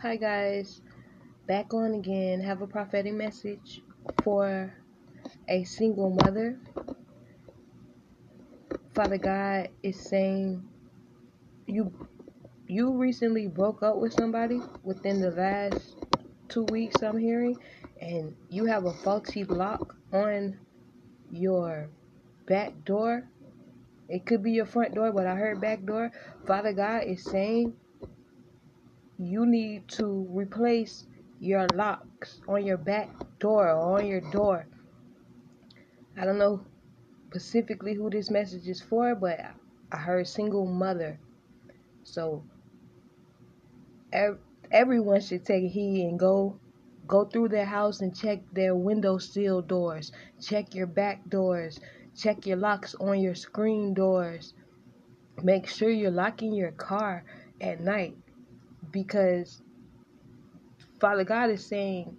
Hi, guys. Back on again. Have a prophetic message for a single mother. Father God is saying you you recently broke up with somebody within the last two weeks I'm hearing and you have a faulty lock on your back door. It could be your front door, but I heard back door. Father God is saying you need to replace your locks on your back door or on your door. I don't know specifically who this message is for, but I heard single mother. So everyone should take heed and go go through their house and check their window sill doors, check your back doors, check your locks on your screen doors. Make sure you're locking your car at night because Father God is saying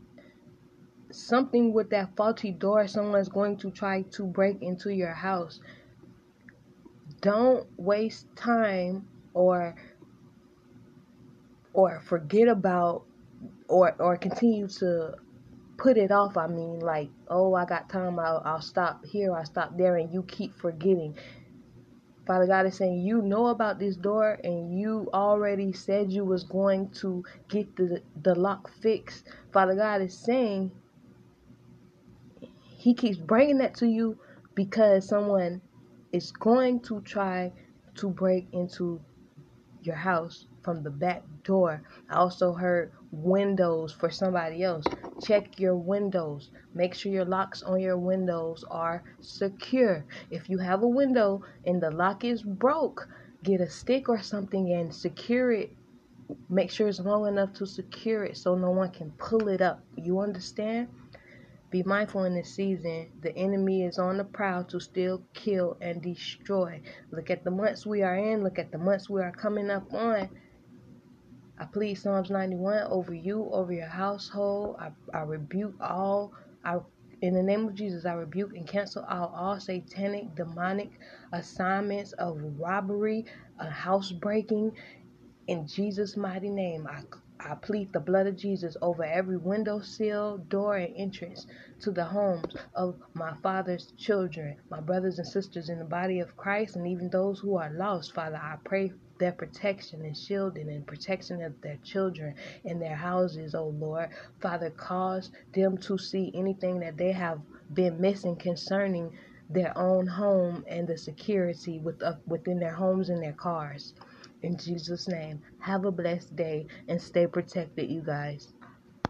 something with that faulty door, someone's going to try to break into your house. Don't waste time or or forget about or or continue to put it off. I mean, like, oh, I got time. I'll, I'll stop here. I'll stop there, and you keep forgetting. Father God is saying, you know about this door and you already said you was going to get the, the lock fixed. Father God is saying, he keeps bringing that to you because someone is going to try to break into your house from the back door. I also heard windows for somebody else. Check your windows. Make sure your locks on your windows are secure. If you have a window and the lock is broke, get a stick or something and secure it. Make sure it's long enough to secure it so no one can pull it up. You understand? Be mindful in this season. The enemy is on the prowl to steal, kill, and destroy. Look at the months we are in. Look at the months we are coming up on. I plead Psalms 91 over you, over your household. I, I rebuke all. I, in the name of Jesus, I rebuke and cancel out all satanic, demonic assignments of robbery, uh, housebreaking. In Jesus' mighty name, I I plead the blood of Jesus over every window sill, door, and entrance to the homes of my father's children, my brothers and sisters in the body of Christ, and even those who are lost. Father, I pray their protection and shielding and protection of their children and their houses, oh Lord. Father, cause them to see anything that they have been missing concerning their own home and the security with, uh, within their homes and their cars. In Jesus' name, have a blessed day and stay protected, you guys.